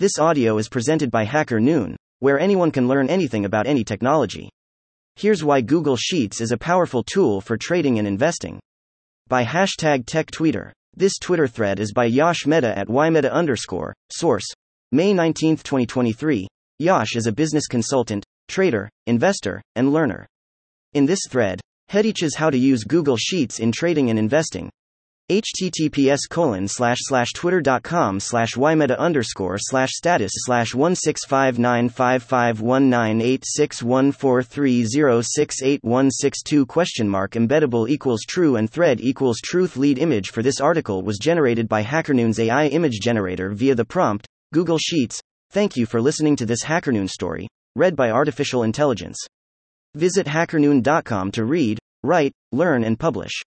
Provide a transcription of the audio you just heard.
This audio is presented by Hacker Noon, where anyone can learn anything about any technology. Here's why Google Sheets is a powerful tool for trading and investing. By hashtag Tech TechTweeter. This Twitter thread is by Yash Mehta at ymeta underscore. Source. May 19, 2023. Yash is a business consultant, trader, investor, and learner. In this thread, he teaches how to use Google Sheets in trading and investing, https colon slash slash twitter.com slash ymeta underscore slash status slash one six five nine five five one nine eight six one four three zero six eight one six two question mark embeddable equals true and thread equals truth lead image for this article was generated by HackerNoon's AI image generator via the prompt Google Sheets. Thank you for listening to this HackerNoon story, read by artificial intelligence. Visit hackernoon.com to read, write, learn and publish.